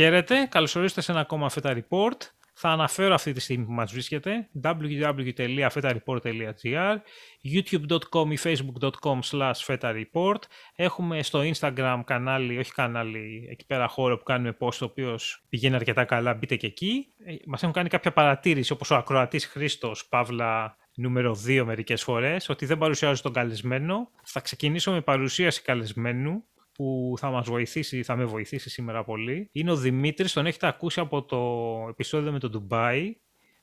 Χαίρετε, καλώς ορίσατε σε ένα ακόμα Feta Report. Θα αναφέρω αυτή τη στιγμή που μας βρίσκεται www.fetareport.gr youtube.com ή facebook.com slash fetareport Έχουμε στο Instagram κανάλι, όχι κανάλι, εκεί πέρα χώρο που κάνουμε post, το οποίο πηγαίνει αρκετά καλά, μπείτε και εκεί. Ε, μας έχουν κάνει κάποια παρατήρηση, όπως ο ακροατής Χρήστος, Παύλα νούμερο 2 μερικές φορές, ότι δεν παρουσιάζω τον καλεσμένο. Θα ξεκινήσω με παρουσίαση καλεσμένου που θα μας βοηθήσει, θα με βοηθήσει σήμερα πολύ. Είναι ο Δημήτρης, τον έχετε ακούσει από το επεισόδιο με το Ντουμπάι.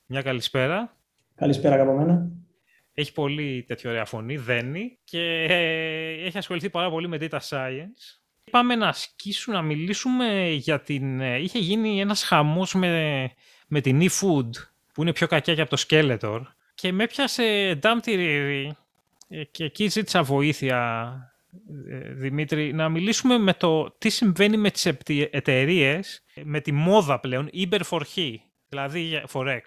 Μια καλησπέρα. Καλησπέρα από μένα. Έχει πολύ τέτοια ωραία φωνή, δένει και ε, έχει ασχοληθεί πάρα πολύ με data science. Πάμε να ασκήσουμε, να μιλήσουμε για την... Ε, είχε γίνει ένας χαμός με, με την e-food, που είναι πιο κακιά και από το Skeletor. Και με έπιασε Dumpty και εκεί ζήτησα βοήθεια ε, Δημήτρη, να μιλήσουμε με το τι συμβαίνει με τις εταιρείες, με τη μόδα πλέον, Uber for He, δηλαδή Forex.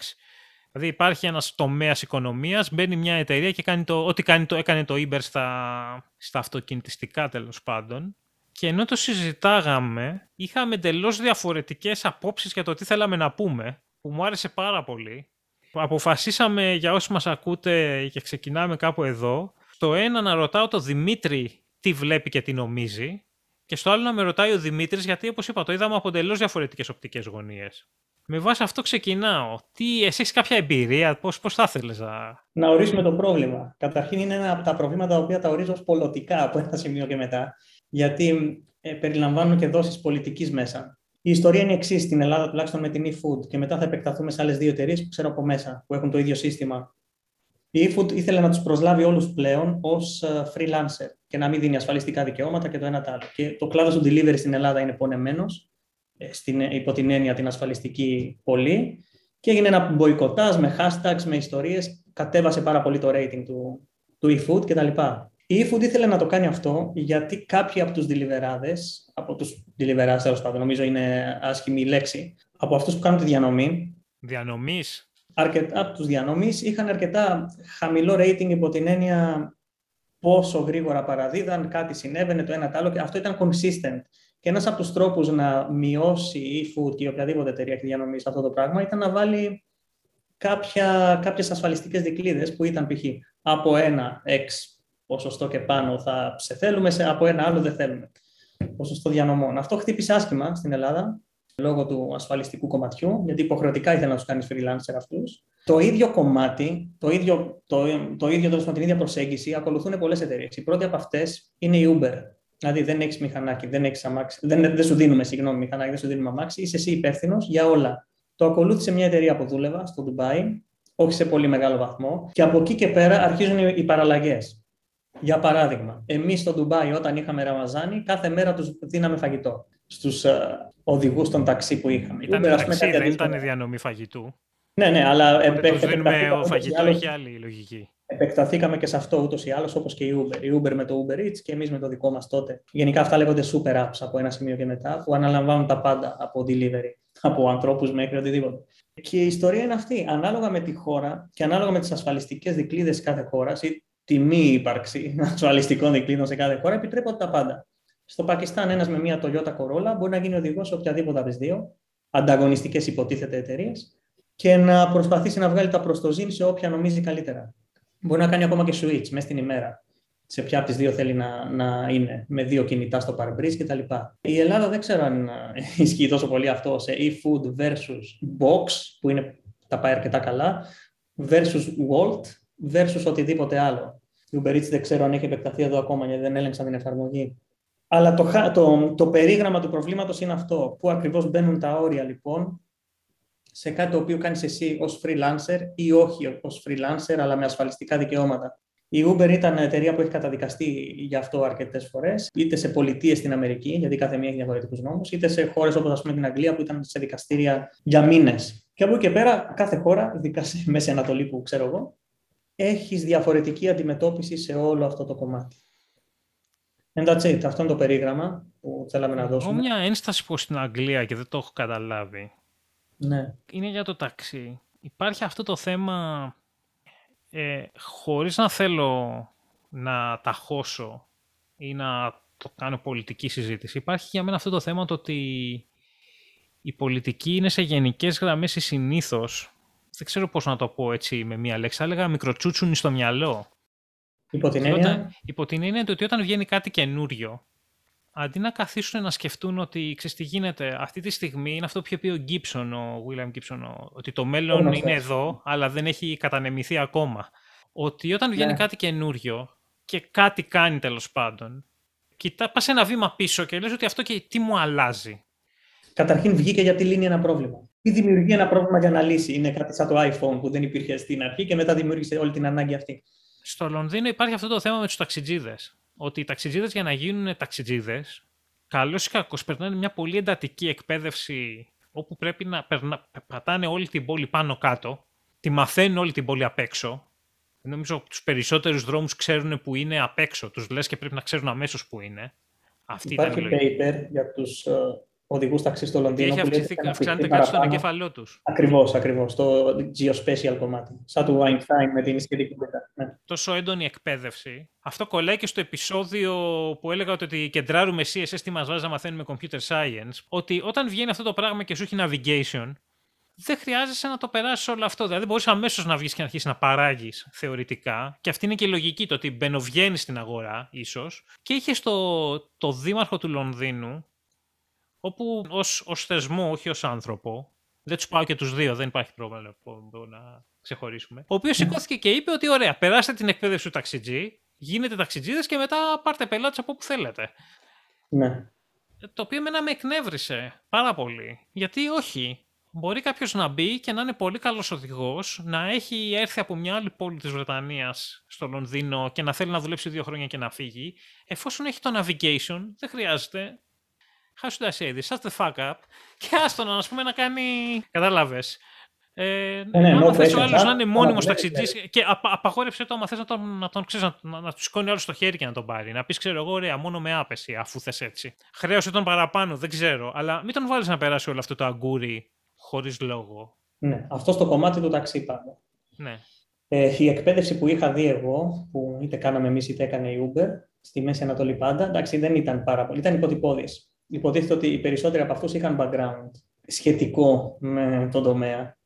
Δηλαδή υπάρχει ένας τομέας οικονομίας, μπαίνει μια εταιρεία και κάνει το, ό,τι κάνει το, έκανε το Uber στα, στα αυτοκινητιστικά τέλος πάντων. Και ενώ το συζητάγαμε, είχαμε εντελώς διαφορετικές απόψεις για το τι θέλαμε να πούμε, που μου άρεσε πάρα πολύ. Αποφασίσαμε για όσοι μας ακούτε και ξεκινάμε κάπου εδώ, το ένα να ρωτάω το Δημήτρη τι βλέπει και τι νομίζει. Και στο άλλο να με ρωτάει ο Δημήτρης, γιατί όπως είπα το είδαμε από εντελώς διαφορετικές οπτικές γωνίες. Με βάση αυτό ξεκινάω. Τι, εσύ έχεις κάποια εμπειρία, πώς, πώς θα ήθελες να... Να ορίσουμε το πρόβλημα. Καταρχήν είναι ένα από τα προβλήματα τα οποία τα ορίζω ως πολιτικά από ένα σημείο και μετά. Γιατί ε, περιλαμβάνουν και δόσεις πολιτικής μέσα. Η ιστορία είναι εξής στην Ελλάδα, τουλάχιστον με την eFood, και μετά θα επεκταθούμε σε άλλες δύο εταιρείες που ξέρω από μέσα, που έχουν το ίδιο σύστημα η eFood ήθελε να τους προσλάβει όλους πλέον ως ε, freelancer και να μην δίνει ασφαλιστικά δικαιώματα και το ένα το άλλο. Και το κλάδος του delivery στην Ελλάδα είναι πονεμένος, ε, υπό την έννοια την ασφαλιστική πολύ. Και έγινε ένα μποϊκοτάζ με hashtags, με ιστορίες. Κατέβασε πάρα πολύ το rating του, του eFood κτλ. Η eFood ήθελε να το κάνει αυτό γιατί κάποιοι από τους deliverάδε, από τους deliverάδε τέλος πάντων, νομίζω είναι άσχημη η λέξη, από αυτούς που κάνουν τη διανομή. Διανομής; Αρκετά από τους διανομής είχαν αρκετά χαμηλό rating υπό την έννοια πόσο γρήγορα παραδίδαν, κάτι συνέβαινε το ένα το άλλο και αυτό ήταν consistent. Και ένας από τους τρόπους να μειώσει η food και οποιαδήποτε εταιρεία έχει διανομής σε αυτό το πράγμα ήταν να βάλει κάποια, κάποιες ασφαλιστικές δικλείδες που ήταν π.χ. από ένα X ποσοστό και πάνω θα σε θέλουμε, σε, από ένα άλλο δεν θέλουμε ποσοστό διανομών. Αυτό χτύπησε άσχημα στην Ελλάδα λόγω του ασφαλιστικού κομματιού, γιατί υποχρεωτικά ήθελα να τους κάνεις freelancer αυτούς. Το ίδιο κομμάτι, το ίδιο, το, το ίδιο τέλος την ίδια προσέγγιση ακολουθούν πολλές εταιρείες. Η πρώτη από αυτές είναι η Uber. Δηλαδή δεν έχεις μηχανάκι, δεν, έχεις αμάξι, δεν, δεν σου δίνουμε συγγνώμη μηχανάκι, δεν σου δίνουμε αμάξι, είσαι εσύ υπεύθυνος για όλα. Το ακολούθησε μια εταιρεία που δούλευα στο Ντουμπάι, όχι σε πολύ μεγάλο βαθμό, και από εκεί και πέρα αρχίζουν οι παραλλαγές. Για παράδειγμα, εμείς στο Ντουμπάι, όταν είχαμε Ραμαζάνι, κάθε μέρα τους δίναμε φαγητό στους uh, ε, οδηγούς των ταξί που είχαμε. Ήταν Uber, ταξί, δεν ήταν διανομή φαγητού. Ναι, ναι, αλλά επεκταθήκαμε. Ο φαγητό έχει άλλη λογική. Επεκταθήκαμε και σε αυτό ούτως ή άλλως, όπως και η Uber. Η Uber με το Uber Eats και εμείς με το δικό μας τότε. Γενικά αυτά λέγονται super apps από ένα σημείο και μετά, που αναλαμβάνουν τα πάντα από delivery, από ανθρώπους μέχρι οτιδήποτε. Και η ιστορία είναι αυτή. Ανάλογα με τη χώρα και ανάλογα με τις ασφαλιστικές δικλείδες κάθε χώρας ή τη μη ύπαρξη ασφαλιστικών δικλείδων σε κάθε χώρα, επιτρέπονται τα πάντα. Στο Πακιστάν, ένας με μια Toyota Corolla μπορεί να γίνει οδηγός σε οποιαδήποτε από τις δύο ανταγωνιστικές υποτίθεται εταιρείες και να προσπαθήσει να βγάλει τα προστοζήν σε όποια νομίζει καλύτερα. Μπορεί να κάνει ακόμα και switch μέσα στην ημέρα. Σε ποια από τις δύο θέλει να, να είναι, με δύο κινητά στο παρμπρίζ κτλ. Η Ελλάδα δεν ξέρω αν ε, ισχύει τόσο πολύ αυτό σε e-food versus box, που είναι, τα πάει αρκετά καλά, versus Walt versus οτιδήποτε άλλο. Η Uber Eats δεν ξέρω αν έχει επεκταθεί εδώ ακόμα γιατί δεν έλεγξαν την εφαρμογή. Αλλά το, το, το περίγραμμα του προβλήματος είναι αυτό. Πού ακριβώς μπαίνουν τα όρια λοιπόν σε κάτι το οποίο κάνεις εσύ ως freelancer ή όχι ως freelancer αλλά με ασφαλιστικά δικαιώματα. Η Uber ήταν εταιρεία που έχει καταδικαστεί γι' αυτό αρκετές φορές, είτε σε πολιτείες στην Αμερική, γιατί κάθε μία έχει διαφορετικούς νόμους, είτε σε χώρες όπως την Αγγλία που ήταν σε δικαστήρια για μήνες. Και από εκεί και πέρα, κάθε χώρα, ειδικά σε Μέση Ανατολή που ξέρω εγώ, έχεις διαφορετική αντιμετώπιση σε όλο αυτό το κομμάτι. And that's it. Αυτό είναι το περίγραμμα που θέλαμε να δώσουμε. Έχω μια ένσταση που στην Αγγλία και δεν το έχω καταλάβει. Ναι. Είναι για το ταξί. Υπάρχει αυτό το θέμα, ε, χωρίς να θέλω να ταχώσω ή να το κάνω πολιτική συζήτηση. Υπάρχει για μένα αυτό το θέμα το ότι η πολιτική είναι σε γενικές γραμμές η συνήθως, δεν ξέρω πώς να το πω έτσι με μία λέξη, θα έλεγα μικροτσούτσουνι στο μυαλό. Υπό την έννοια... υπό την έννοια ότι όταν βγαίνει κάτι καινούριο, αντί να καθίσουν να σκεφτούν ότι ξέρεις τι γίνεται αυτή τη στιγμή, είναι αυτό που είχε πει ο Γκίψον, ο William Gibson, ότι το μέλλον είναι εδώ, αλλά δεν έχει κατανεμηθεί ακόμα. Ότι όταν βγαίνει ναι. κάτι καινούριο και κάτι κάνει τέλος πάντων, κοιτά, πας ένα βήμα πίσω και λες ότι αυτό και τι μου αλλάζει. Καταρχήν βγήκε γιατί λύνει ένα πρόβλημα. Ή δημιουργεί ένα πρόβλημα για να λύσει; Είναι κάτι σαν το iPhone που δεν υπήρχε στην αρχή και μετά δημιούργησε όλη την ανάγκη αυτή. Στο Λονδίνο υπάρχει αυτό το θέμα με τους ταξιτζίδες. Ότι οι ταξιτζίδες για να γίνουν ταξιτζίδες, καλώς ή κακώς περνάνε μια πολύ εντατική εκπαίδευση όπου πρέπει να περνα... πατάνε όλη την πόλη πάνω κάτω, τη μαθαίνουν όλη την πόλη απ' έξω. Νομίζω ότι τους περισσότερους δρόμους ξέρουν που είναι απ' έξω. Τους λες και πρέπει να ξέρουν αμέσως που είναι. Αυτή Υπάρχει paper για τους ε, οδηγούς ταξί στο Λονδίνο. Και έχει αυξηθεί, αυξάνεται κάτι στον εγκέφαλό τους. Ακριβώς, ακριβώς. Το geospatial κομμάτι. Σαν του Einstein με την σχετική ναι. Τόσο έντονη εκπαίδευση. Αυτό κολλάει και στο επεισόδιο που έλεγα ότι κεντράρουμε εσύ, εσείς τι μας βάζεις να μαθαίνουμε computer science. Ότι όταν βγαίνει αυτό το πράγμα και σου έχει navigation, δεν χρειάζεσαι να το περάσεις όλο αυτό. Δηλαδή, μπορείς αμέσως να βγεις και να αρχίσεις να παράγεις θεωρητικά. Και αυτή είναι και η λογική, το ότι μπαινοβγαίνεις στην αγορά, ίσως. Και είχες το, το δήμαρχο του Λονδίνου, όπου ως, ως θεσμό, όχι ως άνθρωπο, δεν τους πάω και τους δύο, δεν υπάρχει πρόβλημα να ξεχωρίσουμε. Ο οποίος σηκώθηκε και είπε ότι ωραία, περάστε την εκπαίδευση του ταξιτζή, γίνετε ταξιτζίδες και μετά πάρτε πελάτες από όπου θέλετε. Ναι. Το οποίο εμένα με εκνεύρισε πάρα πολύ. Γιατί όχι. Μπορεί κάποιος να μπει και να είναι πολύ καλός οδηγός, να έχει έρθει από μια άλλη πόλη της Βρετανίας στο Λονδίνο και να θέλει να δουλέψει δύο χρόνια και να φύγει. Εφόσον έχει το navigation, δεν χρειάζεται How should I say this? Shut the fuck up. Και άστον, ας πούμε, να κάνει. Κατάλαβες. Ε, ναι, ναι, άμα θες ο άλλος να είναι μόνιμος ταξιτζής και απα, απαγόρεψε το άμα θες να τον, να τον ξέρεις, να, να, του σηκώνει άλλο στο χέρι και να τον πάρει. Να πεις ξέρω εγώ ωραία μόνο με άπεση αφού θες έτσι. Χρέωσε τον παραπάνω, δεν ξέρω. Αλλά μην τον βάλεις να περάσει όλο αυτό το αγκούρι χωρίς λόγο. Ναι, αυτό στο κομμάτι του ταξί πάντα. Ναι. Ε, η εκπαίδευση που είχα δει εγώ, που είτε κάναμε εμείς είτε έκανε η Uber, στη Μέση Ανατολή πάντα, εντάξει δεν ήταν πάρα πολύ, ήταν υποτυπώδης υποτίθεται ότι οι περισσότεροι από αυτούς είχαν background σχετικό με τον τομέα.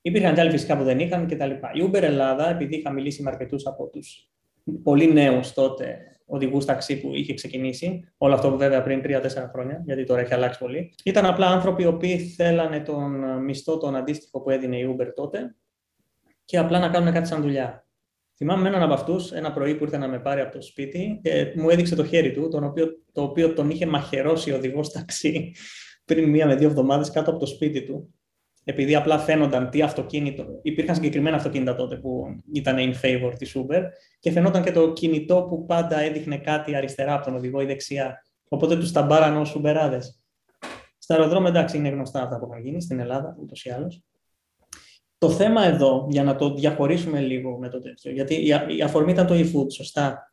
Υπήρχαν και άλλοι φυσικά που δεν είχαν κτλ. Η Uber Ελλάδα, επειδή είχα μιλήσει με αρκετούς από τους πολύ νέους τότε οδηγούς ταξί που είχε ξεκινήσει, όλο αυτό βέβαια πριν 3-4 χρόνια, γιατί τώρα έχει αλλάξει πολύ, ήταν απλά άνθρωποι οι οποίοι θέλανε τον μισθό τον αντίστοιχο που έδινε η Uber τότε και απλά να κάνουν κάτι σαν δουλειά. Θυμάμαι έναν από αυτούς, ένα πρωί που ήρθε να με πάρει από το σπίτι και μου έδειξε το χέρι του, τον οποίο, το οποίο τον είχε μαχαιρώσει ο οδηγός ταξί πριν μία με δύο εβδομάδες κάτω από το σπίτι του. Επειδή απλά φαίνονταν τι αυτοκίνητο. Υπήρχαν συγκεκριμένα αυτοκίνητα τότε που ήταν in favor της Uber και φαινόταν και το κινητό που πάντα έδειχνε κάτι αριστερά από τον οδηγό ή δεξιά. Οπότε τους ταμπάραν ως Uberάδες. Στα αεροδρόμια εντάξει είναι γνωστά αυτά που έχουν γίνει στην Ελλάδα ούτως ή άλλως. Το θέμα εδώ, για να το διαχωρίσουμε λίγο με το τέτοιο, γιατί η αφορμή ήταν το e-food, σωστά.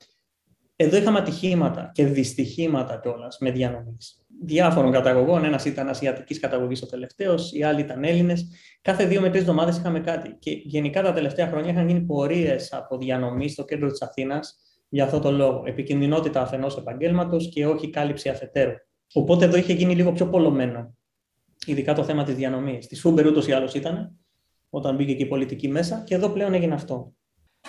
Εδώ είχαμε ατυχήματα και δυστυχήματα κιόλας με διανομής. Διάφορων καταγωγών. Ένας ήταν ασιατικής καταγωγής ο τελευταίος, οι άλλοι ήταν Έλληνες. Κάθε δύο με τρεις εβδομάδες είχαμε κάτι. Και γενικά τα τελευταία χρόνια είχαν γίνει πορείες από διανομή στο κέντρο της Αθήνας για αυτό το λόγο. Επικινδυνότητα αφενός επαγγέλματος και όχι κάλυψη αφετέρου. Οπότε εδώ είχε γίνει λίγο πιο πολλωμένο. Ειδικά το θέμα της διανομής. Της Uber ούτως ή άλλως ήταν όταν μπήκε και η πολιτική μέσα και εδώ πλέον έγινε αυτό.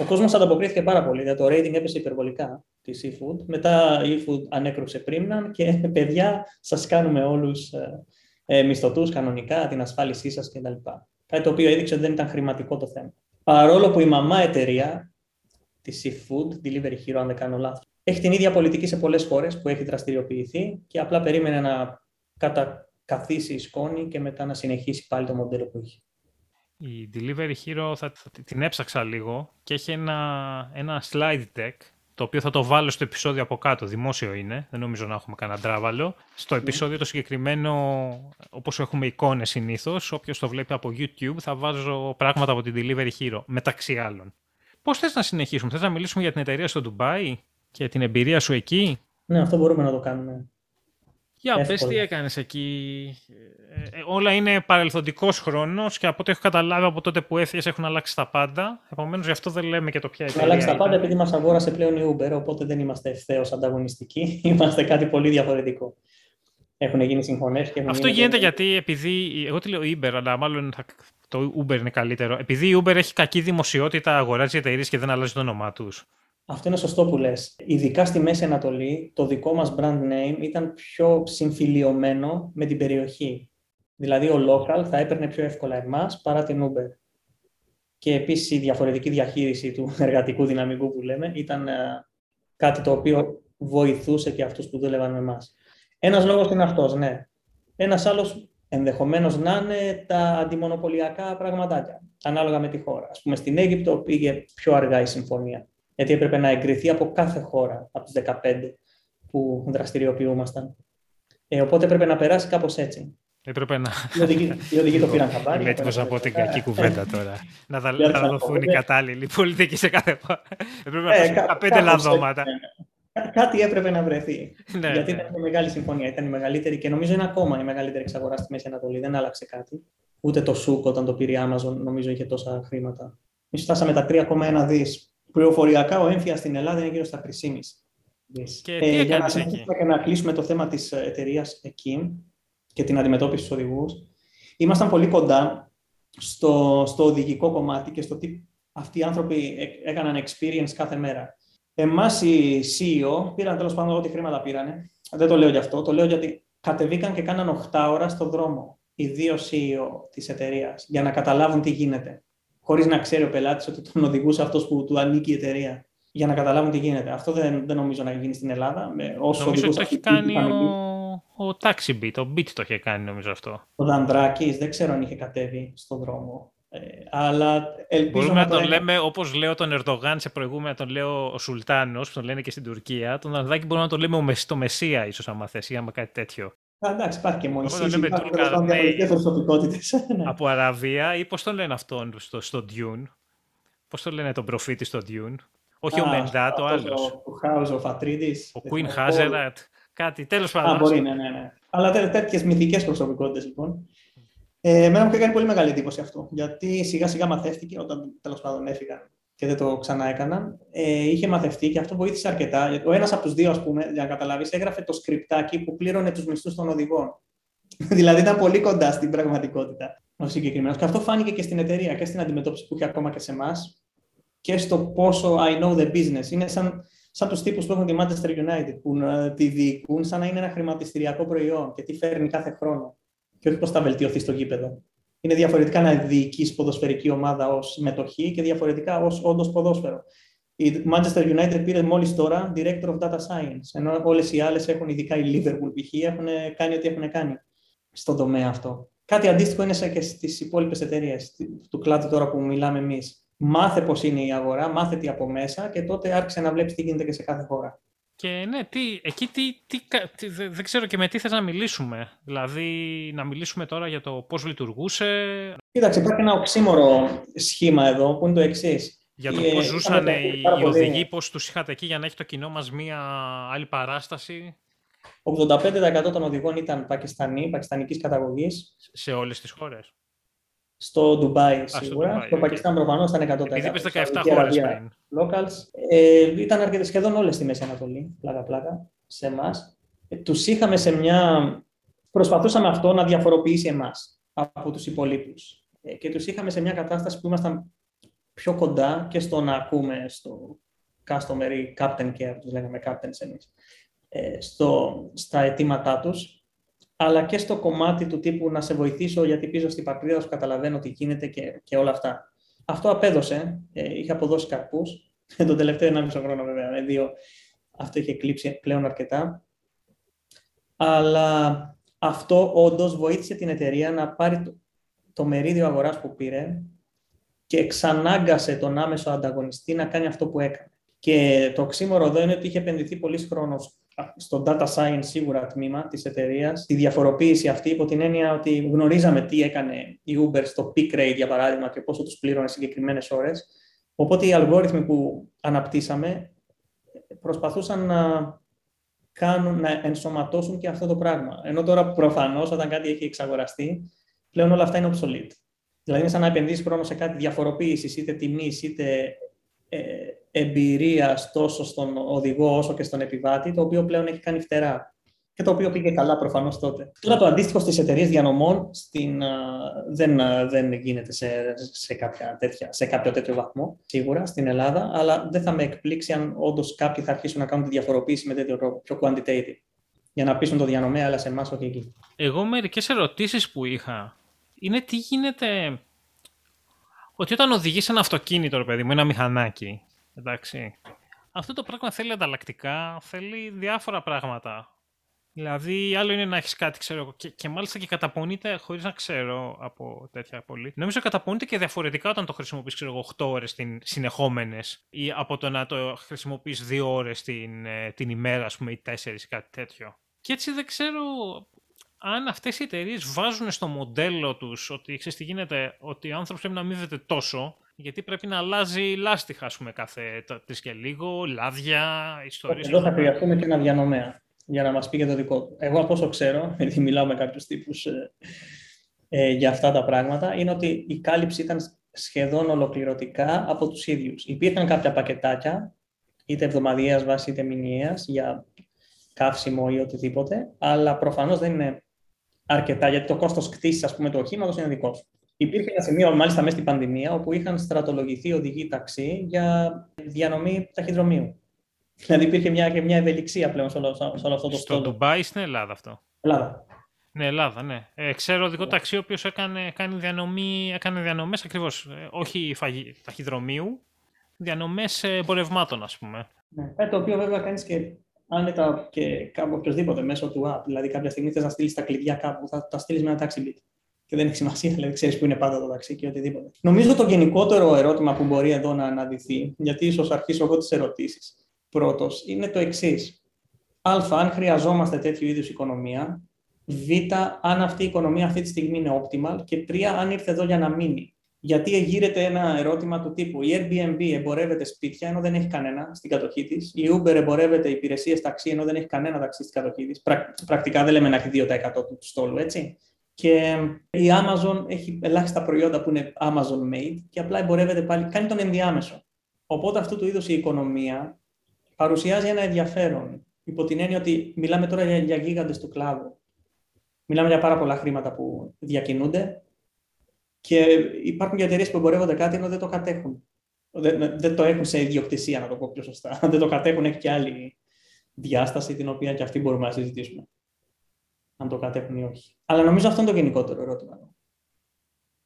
Ο κόσμος ανταποκρίθηκε πάρα πολύ, γιατί το rating έπεσε υπερβολικά της eFood. Μετά η eFood ανέκρουσε πρίμναν και παιδιά, σας κάνουμε όλους ε, ε μισθωτούς κανονικά, την ασφάλισή σας κτλ. Κάτι το οποίο έδειξε ότι δεν ήταν χρηματικό το θέμα. Παρόλο που η μαμά εταιρεία της eFood, Delivery Hero, αν δεν κάνω λάθος, έχει την ίδια πολιτική σε πολλές χώρες που έχει δραστηριοποιηθεί και απλά περίμενε να κατακαθίσει η σκόνη και μετά να συνεχίσει πάλι το μοντέλο που είχε. Η Delivery Hero θα, την έψαξα λίγο και έχει ένα, ένα slide deck το οποίο θα το βάλω στο επεισόδιο από κάτω, δημόσιο είναι, δεν νομίζω να έχουμε κανένα τράβαλο. Στο ναι. επεισόδιο το συγκεκριμένο, όπως έχουμε εικόνες συνήθως, όποιος το βλέπει από YouTube, θα βάζω πράγματα από την Delivery Hero, μεταξύ άλλων. Πώς θες να συνεχίσουμε, θες να μιλήσουμε για την εταιρεία στο Ντουμπάι και την εμπειρία σου εκεί; Ναι, αυτό μπορούμε να το κάνουμε. Για πες τι έκανες εκεί. Ε, ε, όλα είναι παρελθοντικός χρόνος και από ό,τι έχω καταλάβει από τότε που έφυγες έχουν αλλάξει τα πάντα. Επομένως γι' αυτό δεν λέμε και το ποια εταιρεία Αλλάξει τα πάντα επειδή μας αγόρασε πλέον η Uber, οπότε δεν είμαστε ευθέως ανταγωνιστικοί. Είμαστε κάτι πολύ διαφορετικό. Έχουν γίνει συμφωνίες. Αυτό γίνεται γιατί επειδή, εγώ τι λέω Uber, αλλά μάλλον το Uber είναι καλύτερο. Επειδή η Uber έχει κακή δημοσιότητα, αγοράζει εταιρείες και δεν αλλάζει το όνομά τους. Αυτό είναι σωστό που λες. Ειδικά στη Μέση Ανατολή, το δικό μας brand name ήταν πιο συμφιλειωμένο με την περιοχή. Δηλαδή, ο local θα έπαιρνε πιο εύκολα εμάς παρά την Uber. Και επίσης η διαφορετική διαχείριση του εργατικού δυναμικού που λέμε ήταν ε, κάτι το οποίο βοηθούσε και αυτούς που δούλευαν με εμάς. Ένας λόγος είναι αυτός, ναι. Ένας άλλος ενδεχομένως να είναι τα αντιμονοπολιακά πραγματάκια, ανάλογα με τη χώρα. Ας πούμε, στην Αίγυπτο πήγε πιο αργά η συμφωνία γιατί έπρεπε να εγκριθεί από κάθε χώρα, από τις 15 που δραστηριοποιούμασταν. Ε, οπότε έπρεπε να περάσει κάπως έτσι. Έπρεπε να. Οι οδηγοί, οι οδηγοί το πήραν χαμπάρι. Είμαι έτοιμο να πω την κακή κουβέντα τώρα. να θα δοθούν οι κατάλληλοι πολιτικοί σε κάθε χώρα. Έπρεπε να ε, 15 λαδώματα. Ναι. Κάτι έπρεπε να βρεθεί. Ναι, γιατί ναι. ήταν μια μεγάλη συμφωνία. Ήταν η μεγαλύτερη και νομίζω είναι ακόμα η μεγαλύτερη εξαγορά στη Μέση Ανατολή. Δεν άλλαξε κάτι. Ούτε το ΣΟΥΚ όταν το πήρε η Amazon νομίζω είχε τόσα χρήματα. Εμεί φτάσαμε τα 3,1 δις Πληροφοριακά ο έμφυα στην Ελλάδα είναι γύρω στα 3,5. Και ε, τι για να εκεί; Και να κλείσουμε το θέμα της εταιρείας εκεί και την αντιμετώπιση στους οδηγούς. Ήμασταν πολύ κοντά στο, στο οδηγικό κομμάτι και στο τι αυτοί οι άνθρωποι έκαναν experience κάθε μέρα. Εμάς οι CEO πήραν τέλος πάντων ό,τι χρήματα πήρανε. Δεν το λέω γι' αυτό, το λέω γιατί κατεβήκαν και κάναν 8 ώρα στον δρόμο οι δύο CEO της εταιρείας για να καταλάβουν τι γίνεται χωρίς να ξέρει ο πελάτης ότι τον οδηγούσε αυτός που του ανήκει η εταιρεία. Για να καταλάβουν τι γίνεται. Αυτό δεν, δεν νομίζω να γίνει στην Ελλάδα. Με όσο νομίζω ότι το έχει κάνει ο, ο Taxi Beat. Ο Beat το είχε κάνει νομίζω αυτό. Ο Δανδράκης δεν ξέρω αν είχε κατέβει στον δρόμο. Ε, αλλά ελπίζω Μπορούμε να, να τον λέμε όπως λέω τον Ερντογάν σε προηγούμενα, τον λέω ο Σουλτάνος, που τον λένε και στην Τουρκία. Τον Δανδράκη μπορούμε να τον λέμε το Μεσσία, ίσως, άμα θες, ή άμα κάτι τέτοιο. Εντάξει, υπάρχει και μόνοι διαφορετικές ναι. Από Αραβία ή πώς τον λένε αυτόν στο, στο Dune. Πώς τον λένε τον προφήτη στο Dune. Όχι ο Μεντά, το άλλος. Ο House of Atreides. Ο Queen Hazarat. Κάτι, τέλος πάντων. Α, μπορεί, ναι, ναι, ναι. Αλλά τέτοιες μυθικές προσωπικότητες, λοιπόν. Ε, εμένα μου είχε κάνει πολύ μεγάλη εντύπωση αυτό. Γιατί σιγά σιγά μαθεύτηκε όταν τέλος πάντων έφυγαν και δεν το ξανά έκαναν. Ε, είχε μαθευτεί και αυτό βοήθησε αρκετά. Ο ένας από τους δύο, ας πούμε, για να καταλάβεις, έγραφε το σκριπτάκι που πλήρωνε τους μισθούς των οδηγών. δηλαδή ήταν πολύ κοντά στην πραγματικότητα ο συγκεκριμένος. Και αυτό φάνηκε και στην εταιρεία και στην αντιμετώπιση που είχε ακόμα και σε εμάς και στο πόσο I know the business. Είναι σαν, σαν τους τύπους που έχουν τη Manchester United, που uh, τη διοικούν σαν να είναι ένα χρηματιστηριακό προϊόν και τι φέρνει κάθε χρόνο. Και όχι πώ θα βελτιωθεί στο γήπεδο είναι διαφορετικά να διοικείς ποδοσφαιρική ομάδα ως μετοχή και διαφορετικά ως όντως ποδόσφαιρο. Η Manchester United πήρε μόλις τώρα Director of Data Science, ενώ όλες οι άλλες έχουν, ειδικά η Liverpool π.χ., έχουν κάνει ό,τι έχουν κάνει στον τομέα αυτό. Κάτι αντίστοιχο είναι και στις υπόλοιπες εταιρείες του κλάδου τώρα που μιλάμε εμείς. Μάθε πώς είναι η αγορά, μάθε τι από μέσα και τότε άρχισε να βλέπεις τι γίνεται και σε κάθε χώρα. Και ναι, τι, εκεί τι, τι, δεν ξέρω και με τι θες να μιλήσουμε. Δηλαδή, να μιλήσουμε τώρα για το πώς λειτουργούσε. Κοίταξε, υπάρχει ένα οξύμορο σχήμα εδώ που είναι το εξής. Για το πώς ζούσαν οι, οι οδηγοί, πώς τους είχατε εκεί για να έχει το κοινό μας μία άλλη παράσταση. 85% των οδηγών ήταν Πακιστανοί, πακιστανικής καταγωγής. Σε όλες τις χώρες. Στο Ντουμπάι σίγουρα. Στο, στο Πακιστάν προφανώς ήταν 100%. Επειδή είπε 17 χώρες πριν. Locals. Ε, ήταν αρκετά σχεδόν όλες στη Μέση Ανατολή. Πλάκα-πλάκα σε εμάς. Ε, τους είχαμε σε μια. Προσπαθούσαμε αυτό να διαφοροποιήσει εμάς από τους υπολείπους. Ε, και τους είχαμε σε μια κατάσταση που ήμασταν πιο κοντά και στο να ακούμε στο customer captain care, τους λέγαμε captains εμείς, ε, στο, στα αιτήματά τους αλλά και στο κομμάτι του τύπου να σε βοηθήσω γιατί πίσω στην πατρίδα σου καταλαβαίνω τι γίνεται και, και όλα αυτά. Αυτό απέδωσε, ε, είχε αποδώσει καρπούς. τον τελευταίο ένα μισό χρόνο βέβαια, με δύο, αυτό είχε κλείψει πλέον αρκετά. Αλλά αυτό όντως βοήθησε την εταιρεία να πάρει το, το μερίδιο αγοράς που πήρε και ξανάγκασε τον άμεσο ανταγωνιστή να κάνει αυτό που έκανε. Και το οξύμορο εδώ είναι ότι είχε επενδυθεί πολλή χρόνος στο data science σίγουρα τμήμα της εταιρείας, τη διαφοροποίηση αυτή υπό την έννοια ότι γνωρίζαμε τι έκανε η Uber στο peak rate για παράδειγμα και πόσο τους πλήρωνε συγκεκριμένες ώρες. Οπότε οι αλγόριθμοι που αναπτύσσαμε προσπαθούσαν να, κάνουν, να ενσωματώσουν και αυτό το πράγμα. Ενώ τώρα προφανώς όταν κάτι έχει εξαγοραστεί, πλέον όλα αυτά είναι obsolete. Δηλαδή είναι σαν να επενδύσεις χρόνο σε κάτι διαφοροποίησης, είτε τιμής, είτε ε, εμπειρίας τόσο στον οδηγό όσο και στον επιβάτη, το οποίο πλέον έχει κάνει φτερά. και το οποίο πήγε καλά προφανώς τότε. Τώρα το αντίστοιχο στις εταιρείες διανομών στην, δεν, δεν γίνεται σε, σε, κάποια τέτοια, σε κάποιο τέτοιο βαθμό, σίγουρα στην Ελλάδα, αλλά δεν θα με εκπλήξει αν όντως κάποιοι θα αρχίσουν να κάνουν τη διαφοροποίηση με τέτοιο τρόπο, πιο quantitative, για να πείσουν το διανομέα, αλλά σε εμάς όχι εκεί. Εγώ μερικές ερωτήσεις που είχα είναι τι γίνεται. Ότι όταν οδηγείς ένα αυτοκίνητο, ρε παιδί μου, ένα μηχανάκι, εντάξει, αυτό το πράγμα θέλει ανταλλακτικά, θέλει διάφορα πράγματα. Δηλαδή, άλλο είναι να έχεις κάτι, ξέρω και, και μάλιστα και καταπονείται χωρίς να ξέρω από τέτοια πολύ. Νομίζω καταπονείται και διαφορετικά όταν το χρησιμοποιείς, ξέρω εγώ, 8 ώρες συνεχόμενες ή από το να το χρησιμοποιείς 2 ώρες την, ε, την ημέρα, ας πούμε, ή 4 ή κάτι τέτοιο. Και έτσι δεν ξέρω αν αυτές οι εταιρείες βάζουν στο μοντέλο τους ότι ξέρεις τι γίνεται, ότι ο άνθρωπος πρέπει να αμείβεται τόσο, γιατί πρέπει να αλλάζει λάστιχα, ας πούμε, κάθε τρεις και λίγο, λάδια, ιστορίες. Εδώ θα χρειαστούμε και ένα διανομέα για να μας πει για το δικό του. Εγώ από όσο ξέρω, γιατί μιλάω με κάποιους τύπους ε, ε, για αυτά τα πράγματα, είναι ότι η κάλυψη ήταν σχεδόν ολοκληρωτικά από τους ίδιους. Υπήρχαν κάποια πακετάκια, είτε εβδομαδιαίας βάση είτε μηνιαίας, για καύσιμο ή οτιδήποτε, αλλά προφανώς δεν είναι αρκετά, γιατί το κόστος κτήσης, ας πούμε, του οχήματος είναι δικό σου. Υπήρχε ένα σημείο, μάλιστα μέσα στην πανδημία, όπου είχαν στρατολογηθεί οδηγοί ταξί για διανομή ταχυδρομείου. Δηλαδή υπήρχε μια, και μια ευελιξία πλέον σε όλο, σε όλο αυτό το Στο Ντουμπάι στην Ελλάδα αυτό; Ελλάδα. Ναι, Ελλάδα, ναι. Ε, ξέρω οδηγό yeah. ταξί ο οποίος έκανε, κάνει διανομή, έκανε διανομές ακριβώς, ε, όχι φαγη, ταχυδρομείου, διανομές εμπορευμάτων, ας πούμε. Ναι, ε, το οποίο βέβαια κάνεις και άνετα και κάπου οποιοδήποτε μέσω του app. Δηλαδή κάποια στιγμή θες να στείλεις τα κλειδιά κάπου, θα τα στείλεις με ένα taxi bit. Και δεν έχει σημασία, δηλαδή ξέρεις που είναι πάντα το ταξί και οτιδήποτε. Νομίζω το γενικότερο ερώτημα που μπορεί εδώ να αναδυθεί, γιατί ίσως αρχίσω εγώ τις ερωτήσεις, πρώτος είναι το εξής. Α, αν χρειαζόμαστε τέτοιου είδους οικονομία. Β, αν αυτή η οικονομία αυτή τη στιγμή είναι optimal. Και τρία, αν ήρθε εδώ για να μείνει. Γιατί εγείρεται ένα ερώτημα του τύπου η Airbnb εμπορεύεται σπίτια ενώ δεν έχει κανένα στην κατοχή της. Η Uber εμπορεύεται υπηρεσίες ταξί ενώ δεν έχει κανένα ταξί στην κατοχή της. Πρακτικά δεν λέμε να έχει 2% του στόλου, έτσι. Και η Amazon έχει ελάχιστα προϊόντα που είναι Amazon made και απλά εμπορεύεται πάλι, κάνει τον ενδιάμεσο. Οπότε αυτού του είδους η οικονομία παρουσιάζει ένα ενδιαφέρον. Υπό την έννοια ότι μιλάμε τώρα για, για γίγαντες του κλάδου. Μιλάμε για πάρα πολλά χρήματα που διακινούνται και υπάρχουν και εταιρείες που εμπορεύονται κάτι ενώ δεν το κατέχουν. Δεν, δεν το έχουν σε ιδιοκτησία, να το πω πιο σωστά. δεν το κατέχουν, έχει και άλλη διάσταση, την οποία και αυτή μπορούμε να συζητήσουμε. Αν το κατέχουν ή όχι. Αλλά νομίζω αυτό είναι το γενικότερο ερώτημα.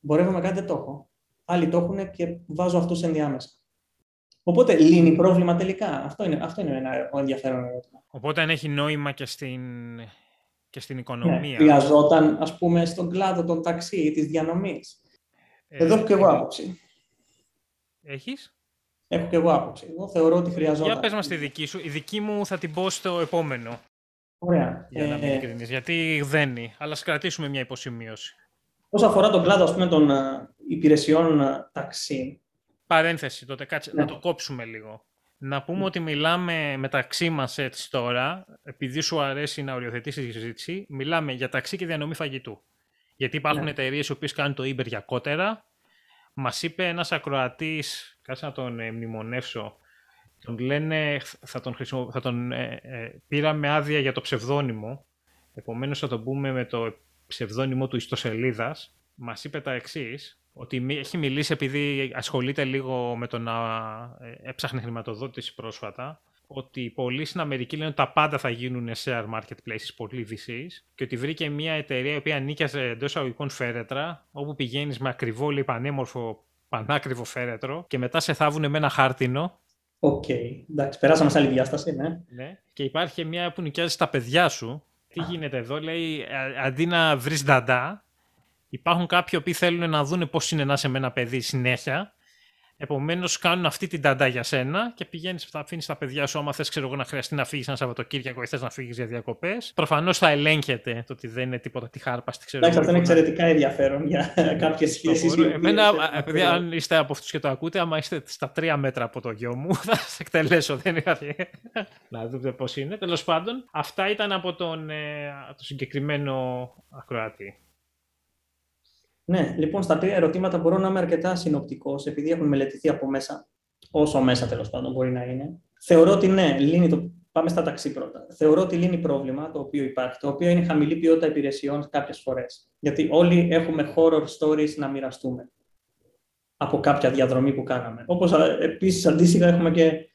Μπορεύουμε κάτι, δεν το έχω. Άλλοι το έχουν και βάζω αυτούς ενδιάμεσα. Οπότε λύνει πρόβλημα τελικά. Αυτό είναι, αυτό είναι ένα ενδιαφέρον ερώτημα. Οπότε αν έχει νόημα και στην, και στην οικονομία. Ναι, χρειαζόταν, ας πούμε, στον κλάδο των ταξί ή της διανομής. Ε, Εδώ έχω και εγώ άποψη. Έχεις; Έχω και εγώ άποψη. Εγώ θεωρώ ότι χρειαζόταν. Για πες μας τη δική σου. Η δική μου θα την πω στο επόμενο. Ωραία. Για να μην ε, γιατί δένει. Αλλά ας κρατήσουμε μια υποσημείωση. Όσον αφορά τον κλάδο ας πούμε, των uh, υπηρεσιών uh, ταξί, Παρένθεση τότε, κάτσε, να ναι. το κόψουμε λίγο. Να πούμε ότι μιλάμε μεταξύ μας έτσι τώρα, επειδή σου αρέσει να οριοθετήσεις τη συζήτηση, μιλάμε για ταξί και διανομή φαγητού. Γιατί υπάρχουν ναι. εταιρείες οι οποίες κάνουν το Uber για κότερα. Μας είπε ένας ακροατής, κάτσε να τον ε, μνημονεύσω, τον λένε, θα τον, χρησιμο... θα τον ε, ε, πήραμε άδεια για το ψευδόνυμο. Επομένως θα τον πούμε με το ψευδόνυμο του ιστοσελίδας. Μας είπε τα εξής, ότι έχει μιλήσει επειδή ασχολείται λίγο με το να ε, έψαχνε χρηματοδότηση πρόσφατα, ότι πολλοί στην Αμερική λένε ότι τα πάντα θα γίνουν share marketplaces, πολύ VCs, και ότι βρήκε μια εταιρεία η οποία νίκιαζε εντός αγωγικών φέρετρα, όπου πηγαίνεις με ακριβό, λέει, πανέμορφο, πανάκριβο φέρετρο, και μετά σε θάβουν με ένα χάρτινο. OK, okay. εντάξει, περάσαμε σε άλλη διάσταση, ναι. ναι. Και υπάρχει μια που νοικιάζεις τα παιδιά σου. Τι γίνεται εδώ, λέει, αντί να βρεις νταντά, Υπάρχουν κάποιοι που θέλουν να δουν πώς είναι να είσαι με ένα παιδί συνέχεια. Επομένως, κάνουν αυτή την νταντά για σένα και πηγαίνεις, θα αφήνεις τα παιδιά σου. Άμα θες, ξέρω εγώ, να χρειαστεί να φύγεις ένα Σαββατοκύριακο ή θες να φύγεις για διακοπές. Προφανώς θα ελέγχεται το ότι δεν είναι τίποτα τυχάρπα-. Εντάξει, αυτό είναι εξαιρετικά ενδιαφέρον για κάποιες σχέσεις. Εμένα, παιδιά, αν είστε από αυτούς και το ακούτε, άμα είστε στα τρία μέτρα από το γιο μου, θα σας εκτελέσω. Δεν υπάρχει. να δείτε πώς είναι. Τέλος πάντων, αυτά ήταν από τον ε, το συγκεκριμένο ακροατή. Ναι, λοιπόν, στα τρία ερωτήματα μπορώ να είμαι αρκετά συνοπτικός, επειδή έχουν μελετηθεί από μέσα, όσο μέσα τέλος πάντων μπορεί να είναι. Θεωρώ ότι ναι, λύνει το Πάμε στα ταξί πρώτα. Θεωρώ ότι λύνει πρόβλημα το οποίο υπάρχει, το οποίο είναι χαμηλή ποιότητα υπηρεσιών κάποιες φορές. Γιατί όλοι έχουμε horror stories να μοιραστούμε από κάποια διαδρομή που κάναμε. Όπως επίσης αντίστοιχα έχουμε και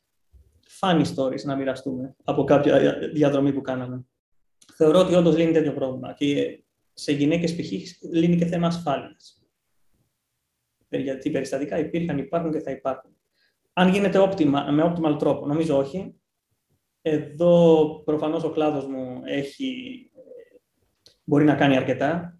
funny stories να μοιραστούμε από κάποια διαδρομή που κάναμε. Θεωρώ ότι όντως λύνει τέτοιο πρόβλημα. Και σε γυναίκες π.χ. λύνει και θέμα ασφάλειας. Γιατί περιστατικά υπήρχαν, υπάρχουν και θα υπάρχουν. Αν γίνεται optima, με optimal τρόπο, νομίζω όχι. Εδώ προφανώς ο κλάδος μου έχει, μπορεί να κάνει αρκετά,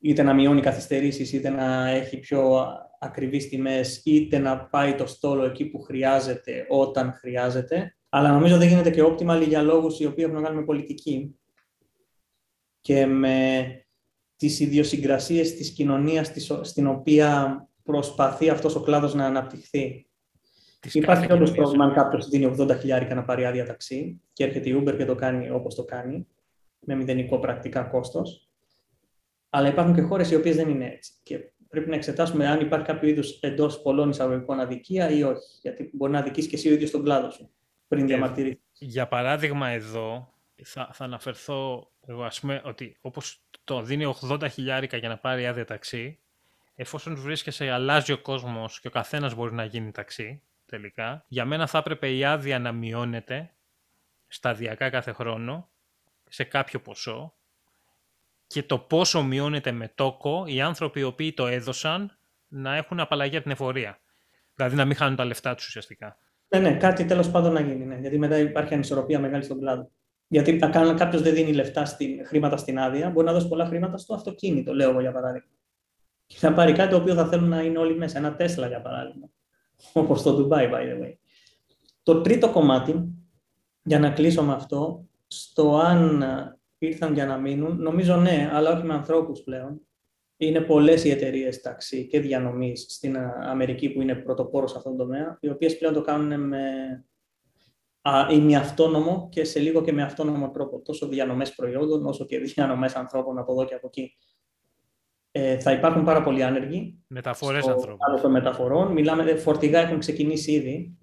είτε να μειώνει καθυστερήσεις, είτε να έχει πιο ακριβείς τιμές, είτε να πάει το στόλο εκεί που χρειάζεται, όταν χρειάζεται. Αλλά νομίζω δεν γίνεται και optimal για λόγους οι οποίοι έχουν να κάνουν με πολιτική και με τις ιδιοσυγκρασίες της κοινωνίας στην οποία προσπαθεί αυτός ο κλάδος να αναπτυχθεί. Υπάρχει όντω πρόβλημα αν κάποιος δίνει 80 χιλιάρικα να πάρει άδεια ταξί και έρχεται η Uber και το κάνει όπως το κάνει, με μηδενικό πρακτικά κόστος. Αλλά υπάρχουν και χώρες οι οποίες δεν είναι έτσι. Και πρέπει να εξετάσουμε αν υπάρχει κάποιο είδους εντός πολλών εισαγωγικών αδικία ή όχι. Γιατί μπορεί να αδικήσει και εσύ ο ίδιος τον κλάδο σου πριν διαμαρτυρήσεις. Για παράδειγμα, εδώ θα, θα αναφερθώ εγώ, ας πούμε, ότι όπως το δίνει 80 χιλιάρικα για να πάρει άδεια ταξί, εφόσον βρίσκεσαι, αλλάζει ο κόσμος και ο καθένας μπορεί να γίνει ταξί, τελικά. Για μένα θα έπρεπε η άδεια να μειώνεται σταδιακά κάθε χρόνο σε κάποιο ποσό και το πόσο μειώνεται με τόκο οι άνθρωποι οι οποίοι το έδωσαν να έχουν απαλλαγή από την εφορία. Δηλαδή να μην χάνουν τα λεφτά τους ουσιαστικά. Ναι, ναι, κάτι τέλος πάντων να γίνει. Ναι. Γιατί μετά υπάρχει ανισορροπία μεγάλη στον κλάδο. Γιατί κάποιος δεν δίνει λεφτά στην, χρήματα στην άδεια, μπορεί να δώσει πολλά χρήματα στο αυτοκίνητο, λέω εγώ για παράδειγμα. Και θα πάρει κάτι το οποίο θα θέλουν να είναι όλοι μέσα. Ένα Τέσλα για παράδειγμα όπως το Dubai, by the way. Το τρίτο κομμάτι, για να κλείσω με αυτό, στο αν ήρθαν για να μείνουν, νομίζω ναι, αλλά όχι με ανθρώπους πλέον. Είναι πολλές οι εταιρείες ταξί και διανομής στην Αμερική που είναι πρωτοπόρος σε αυτόν τον τομέα, οι οποίες πλέον το κάνουν με αυτόνομο και σε λίγο και με αυτόνομο τρόπο. Τόσο διανομές προϊόντων, όσο και διανομές ανθρώπων από εδώ και από εκεί ε, θα υπάρχουν πάρα πολλοί άνεργοι. Μεταφορές ανθρώπων. των μεταφορών. Μιλάμε, φορτηγά έχουν ξεκινήσει ήδη,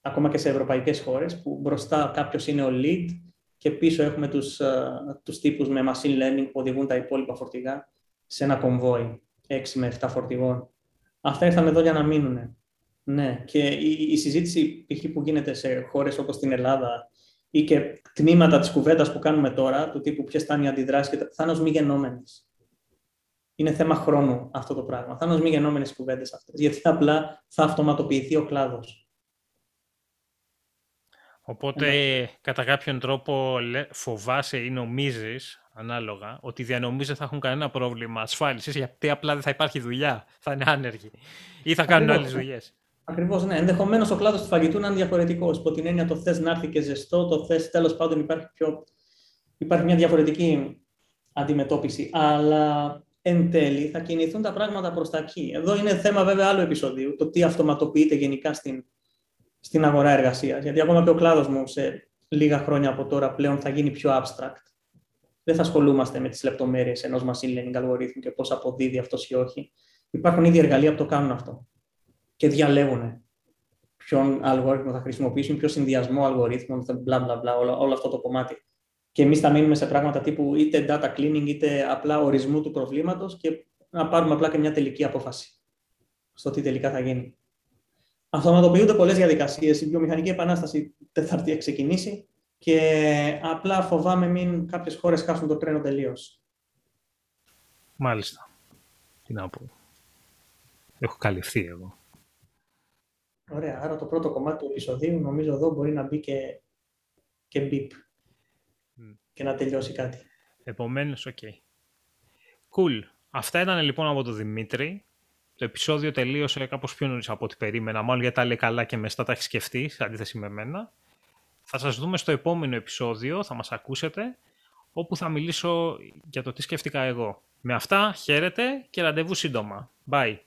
ακόμα και σε ευρωπαϊκές χώρες, που μπροστά κάποιος είναι ο lead και πίσω έχουμε τους τους τύπους με machine learning που οδηγούν τα υπόλοιπα φορτηγά σε ένα κομβόι 6 με 7 φορτηγών. Αυτά ήρθαν εδώ για να μείνουν. Ναι, και η, η συζήτηση π.χ. που γίνεται σε χώρες όπως την Ελλάδα ή και τμήματα της κουβέντας που κάνουμε τώρα, του τύπου ποιες θα είναι οι αντιδράσεις, θα είναι ως μη γεννόμενε είναι θέμα χρόνου αυτό το πράγμα. Θα είναι μη γενόμενες κουβέντες αυτές. Γιατί απλά θα αυτοματοποιηθεί ο κλάδος. Οπότε, ναι. κατά κάποιον τρόπο φοβάσαι ή νομίζεις, ανάλογα, ότι οι διανομή δεν θα έχουν κανένα πρόβλημα ασφάλισης, γιατί απλά δεν θα υπάρχει δουλειά. Θα είναι άνεργοι. Ή θα κάνουν άλλες δουλειές. Ακριβώς, ναι. Ενδεχομένως ο κλάδος του φαγητού να είναι διαφορετικός. Υπό την έννοια το θες να έρθει και ζεστό, το θες τέλος πάντων υπάρχει, πιο... υπάρχει μια διαφορετική αντιμετώπιση. Αλλά εν τέλει θα κινηθούν τα πράγματα προς τα εκεί. Εδώ είναι θέμα βέβαια άλλου επεισοδίου, το τι αυτοματοποιείται γενικά στην, στην αγορά εργασίας. Γιατί ακόμα και ο κλάδος μου σε λίγα χρόνια από τώρα πλέον θα γίνει πιο abstract. Δεν θα ασχολούμαστε με τις λεπτομέρειες ενός machine learning αλγορίθμου και πώς αποδίδει αυτός ή όχι. Υπάρχουν ήδη εργαλεία που το κάνουν αυτό και διαλέγουν ποιον αλγόριθμο θα χρησιμοποιήσουν, ποιο συνδυασμό αλγορίθμων, μπλα μπλα μπλα, όλο, όλο αυτό το κομμάτι και εμείς θα μείνουμε σε πράγματα τύπου είτε data cleaning είτε απλά ορισμού του προβλήματος και να πάρουμε απλά και μια τελική απόφαση στο τι τελικά θα γίνει. Αυτοματοποιούνται πολλές διαδικασίες. Η βιομηχανική επανάσταση δεν θα έρθει ξεκινήσει και απλά φοβάμαι μην κάποιες χώρες χάσουν το τρένο τελείως. Μάλιστα. Τι να πω. Έχω καλυφθεί εγώ. Ωραία. Άρα το πρώτο κομμάτι του επεισοδίου νομίζω εδώ μπορεί να μπει και, και μπιπ και να τελειώσει κάτι. Επομένως, OK. Okay. Cool. Αυτά ήταν λοιπόν από τον Δημήτρη. Το επεισόδιο τελείωσε κάπως πιο νωρίς από ό,τι περίμενα, μάλλον γιατί τα λέει καλά και μεστά τα έχεις σκεφτεί, σε αντίθεση με μένα. Θα σας δούμε στο επόμενο επεισόδιο, θα μας ακούσετε, όπου θα μιλήσω για το τι σκέφτηκα εγώ. Με αυτά, χαίρετε και ραντεβού σύντομα. Bye.